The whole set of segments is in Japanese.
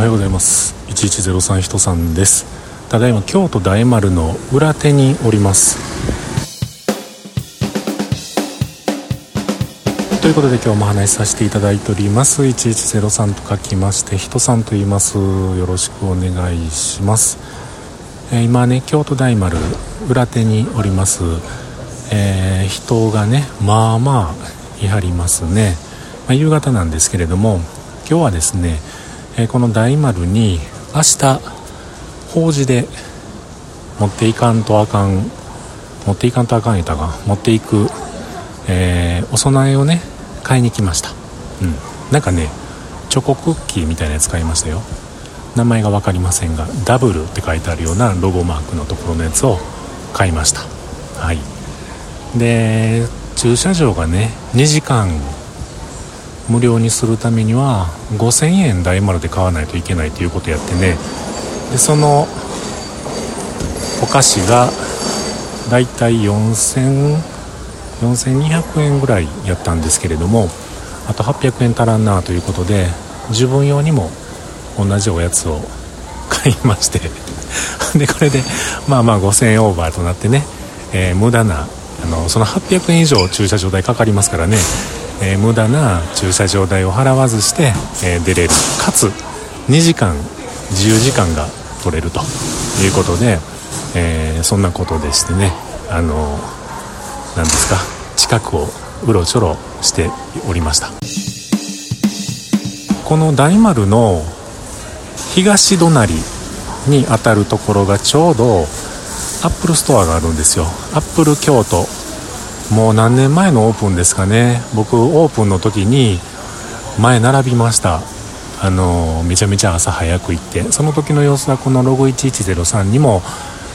おはようございます。1103人さんです。ただいま京都大丸の裏手におります。ということで今日も話しさせていただいております。1103と書きまして人さんと言います。よろしくお願いします。え今ね京都大丸裏手におります、えー、人がねまあまあいはりますね、まあ、夕方なんですけれども今日はですね、え、この大丸に明日法事で持っていかんとあかん持っていかんとあかん言うたが持っていく、えー、お供えをね買いに来ました。うん。なんかねチョコクッキーみたいなやつ買いましたよ。名前が分かりませんがダブルって書いてあるようなロゴマークのところのやつを買いました。はい。で駐車場がね2時間無料にするためには5000円大丸で買わないといけないということやってね。でそのお菓子がだいたい4200円ぐらいやったんですけれどもあと800円足らんなということで自分用にも同じおやつを 買いまして。でこれでまあまあ5000円オーバーとなってね、えー、無駄なあのその800円以上駐車場代かかりますからね、えー、無駄な駐車場代を払わずして、えー、出れる。かつ2時間自由時間が取れるということで、えー、そんなことでしてね。あの何ですか？近くをうろちょろしておりました。この大丸の東隣にあたるところがちょうどアップルストアがあるんですよ。アップル京都もう何年前のオープンですかね。僕オープンの時に前並びました。あのめちゃめちゃ朝早く行って。その時の様子はこのロゴ1103にも、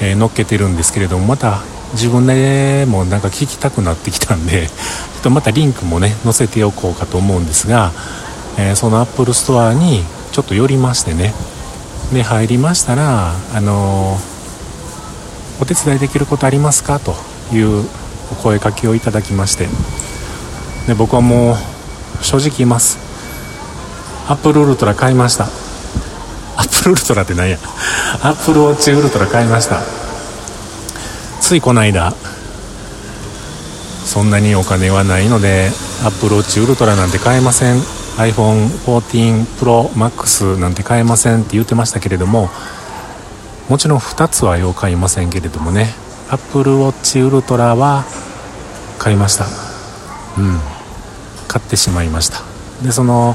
えー、載っけてるんですけれどもまた自分でもなんか聞きたくなってきたんでちょっとまたリンクもね載せておこうかと思うんですが、えー、そのアップルストアにちょっと寄りましてね。で入りましたらあのお手伝いできることありますか？というお声かけをいただきまして。で僕はもう正直言います。アップルウルトラ買いました。アップルウルトラって何や。アップルウォッチウルトラ買いました。ついこの間そんなにお金はないのでアップルウォッチウルトラなんて買えません。iPhone14 Pro Max なんて買えませんって言ってましたけれどももちろん2つはよう買いませんけれどもね。Apple Watch Ultra は買いました。うん。買ってしまいました。でその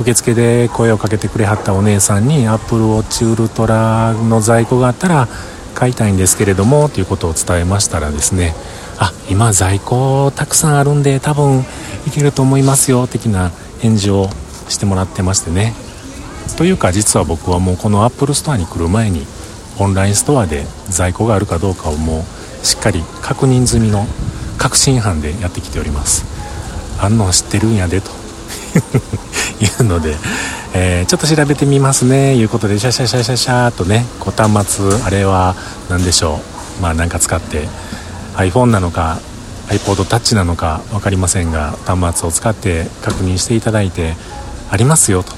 受付で声をかけてくれはったお姉さんに Apple Watch Ultra の在庫があったら買いたいんですけれどもということを伝えましたらですねあ今在庫たくさんあるんで多分いけると思いますよ的な返事をしてもらってましてね。というか実は僕はもうこのアップルストアに来る前にオンラインストアで在庫があるかどうかをもうしっかり確認済みの確信犯でやってきております。あんの知ってるんやでと。いうので、えー、ちょっと調べてみますね。いうことでシャシャシャシャシャーとねこう端末あれは何でしょう。まあなんか使って iPhone なのか iPod Touch なのか分かりませんが端末を使って確認していただいてありますよと。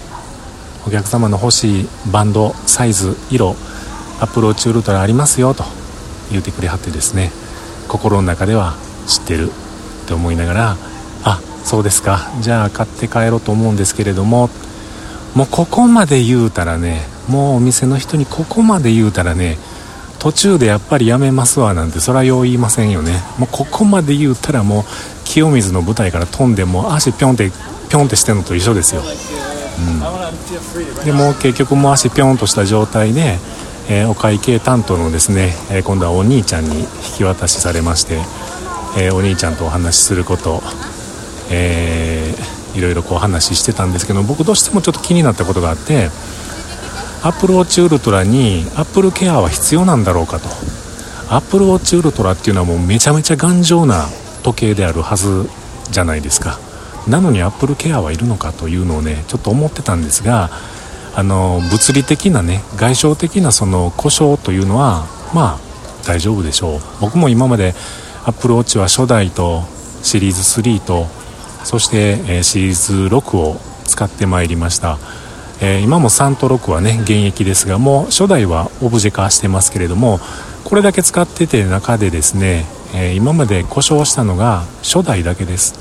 お客様の欲しいバンドサイズ色アプローチウルトラありますよと言うてくれはってですね心の中では知ってるって思いながらあそうですか。じゃあ買って帰ろうと思うんですけれどももうここまで言うたらねもうお店の人にここまで言うたらね途中でやっぱりやめますわなんてそれはよう言いませんよね。もうここまで言うたらもう清水の舞台から飛んでも足ピョンってピョンってしてるのと一緒ですよ、うん、でも結局もう足ピョンとした状態で、えー、お会計担当のですね、え、今度はお兄ちゃんに引き渡しされまして、え、お兄ちゃんとお話しすること、えー、いろいろこう話してたんですけど僕どうしてもちょっと気になったことがあってアップルウォッチウルトラにアップルケアは必要なんだろうかと。アップルウォッチウルトラっていうのはもうめちゃめちゃ頑丈な時計であるはずじゃないですか。なのにアップルケアはいるのかというのをねちょっと思ってたんですがあの物理的なね外傷的なその故障というのはまあ大丈夫でしょう。僕も今までアップルウォッチは初代とシリーズ3とそして、えシリーズ6を使ってまいりました。えー、今も3と6はね現役ですがもう初代はオブジェ化してますけれどもこれだけ使ってて中でですね、え、今まで故障したのが初代だけです。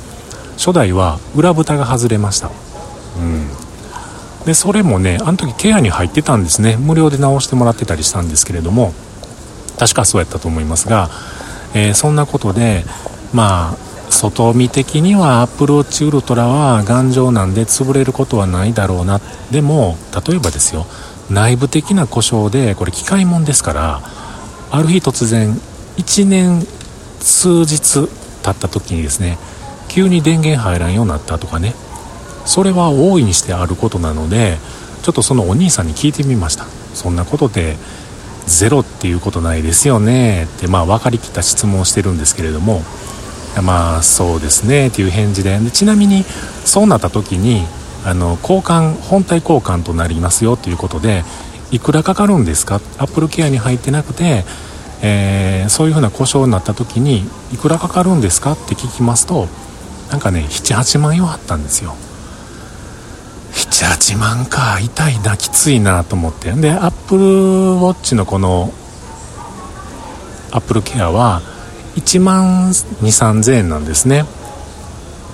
初代は裏蓋が外れました。うん。でそれもねあの時ケアに入ってたんですね。無料で直してもらってたりしたんですけれども。確かそうやったと思いますが、えー、そんなことでまあ外見的にはアップルウォッチウルトラは頑丈なんで潰れることはないだろうな。でも例えばですよ。内部的な故障でこれ機械もんですからある日突然1年数日経った時にですね急に電源入らんようになったとかね。それは大いにしてあることなのでちょっとそのお兄さんに聞いてみました。そんなことでゼロっていうことないですよね。ってまあ分かりきった質問をしてるんですけれども。まあそうですね。っていう返事で。でちなみにそうなった時にあの交換本体交換となりますよ。ということでいくらかかるんですか？アップルケアに入ってなくて、えー、そういうふうな故障になった時にいくらかかるんですか？って聞きますとなんかね78万円はあったんですよ。8万か。痛いなきついなと思って。でアップルウォッチのこのアップルケアは1万2 3 0 0 0円なんですね、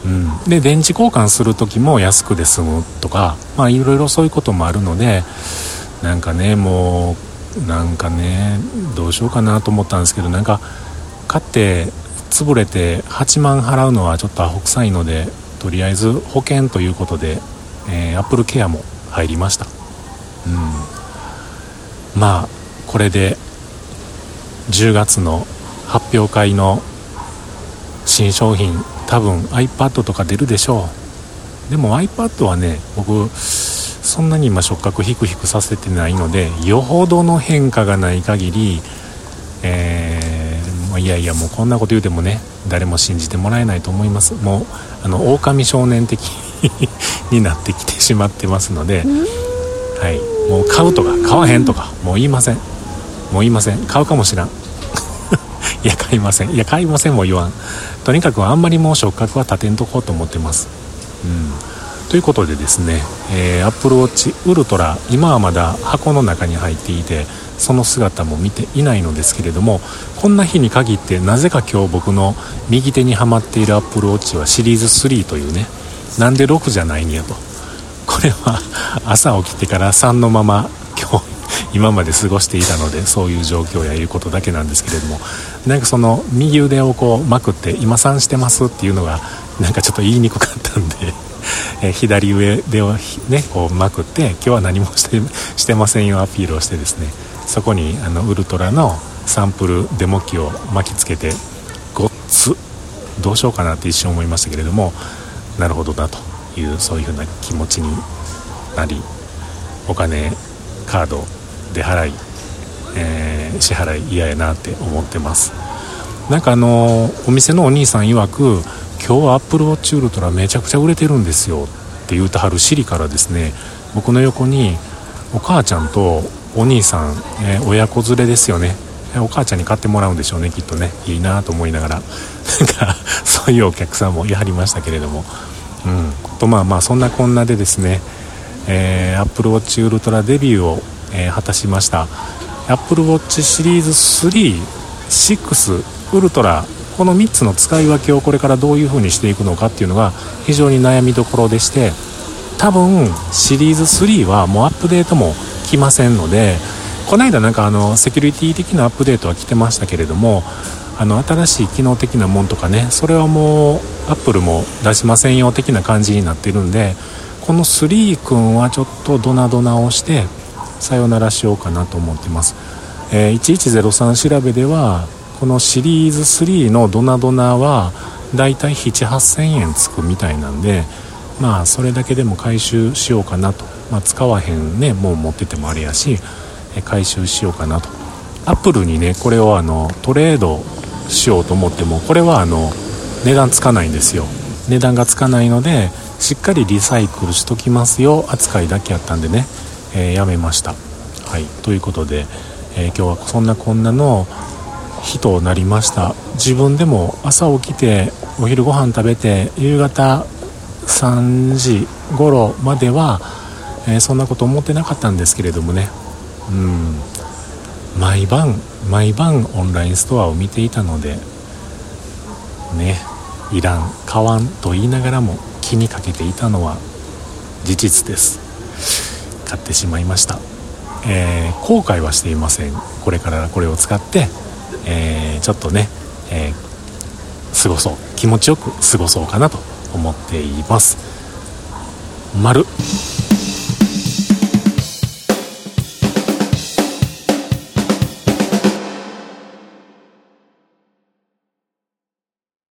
うん、で電池交換する時も安くで済むとかまあいろいろそういうこともあるのでなんかねもうなんかねどうしようかなと思ったんですけどなんか買って潰れて8万払うのはちょっとアホ臭いのでとりあえず保険ということで、えー、アップルケアも入りました。うん。まあこれで10月の発表会の新商品多分 iPad とか出るでしょう。でも iPad はね僕そんなに今触覚ヒクヒクさせてないのでよほどの変化がない限りえー、いやいやもうこんなこと言うてもね誰も信じてもらえないと思います。もうあの狼少年的 になってきてしまってますので、はい、もう買うとか買わへんとかもう言いません。もう言いません。買うかもしらん。いや買いません。いや買いませんも言わん。とにかくあんまりもう触覚は立てんとこうと思ってます。うん。ということでですね、えー、Apple Watch Ultra 今はまだ箱の中に入っていてその姿も見ていないのですけれどもこんな日に限ってなぜか今日僕の右手にはまっている Apple Watch はシリーズ3というねなんで6じゃないんやと。これは朝起きてから3のまま今日今まで過ごしていたのでそういう状況やいうことだけなんですけれども。なんかその右腕をこうまくって今3してますっていうのがなんかちょっと言いにくかったんで え左上ではねこうまくって今日は何もしてしてませんよアピールをしてですねそこにあのウルトラのサンプルデモ機を巻きつけてごっつどうしようかなって一瞬思いましたけれどもなるほどなというそういうふうな気持ちになりお金カード出払い、えー、支払い嫌やなって思ってます。なんかあのお店のお兄さん曰く今日はアップルウォッチウルトラめちゃくちゃ売れてるんですよって言うてはるシリからですね僕の横にお母ちゃんとお兄さん、えー、親子連れですよね。お母ちゃんに買ってもらうんでしょうねきっとね。いいなと思いながら。なんか そういうお客さんもいはりましたけれども。うん。とまあまあそんなこんなでですねえー、Apple Watch Ultra デビューをえー、果たしました。Apple Watch シリーズ36ウルトラこの3つの使い分けをこれからどういう風にしていくのかっていうのが非常に悩みどころでして多分シリーズ3はもうアップデートも来ませんのでこの間なんかあのセキュリティ的なアップデートは来てましたけれどもあの新しい機能的なもんとかねそれはもうアップルも出しませんよ的な感じになってるんでこの3君はちょっとドナドナをしてさよならしようかなと思ってます、えー、1103調べではこのシリーズ3のドナドナはだいたい78000円つくみたいなんでまあそれだけでも回収しようかなと、まあ、使わへんねもう持っててもあれやし回収しようかなと。アップルにねこれをあのトレードしようと思ってもこれはあの値段つかないんですよ。値段がつかないのでしっかりリサイクルしときますよ扱いだけやったんでね。えー、やめました。はい。ということで、えー、今日はそんなこんなの日となりました。自分でも朝起きてお昼ご飯食べて夕方3時頃までは、えー、そんなこと思ってなかったんですけれどもね。うん。毎晩毎晩オンラインストアを見ていたのでねいらん買わんと言いながらも気にかけていたのは事実です。買ってしまいました、えー、後悔はしていません。これからこれを使って、えー、ちょっとね、えー、過ごそう。気持ちよく過ごそうかなと思っています。丸。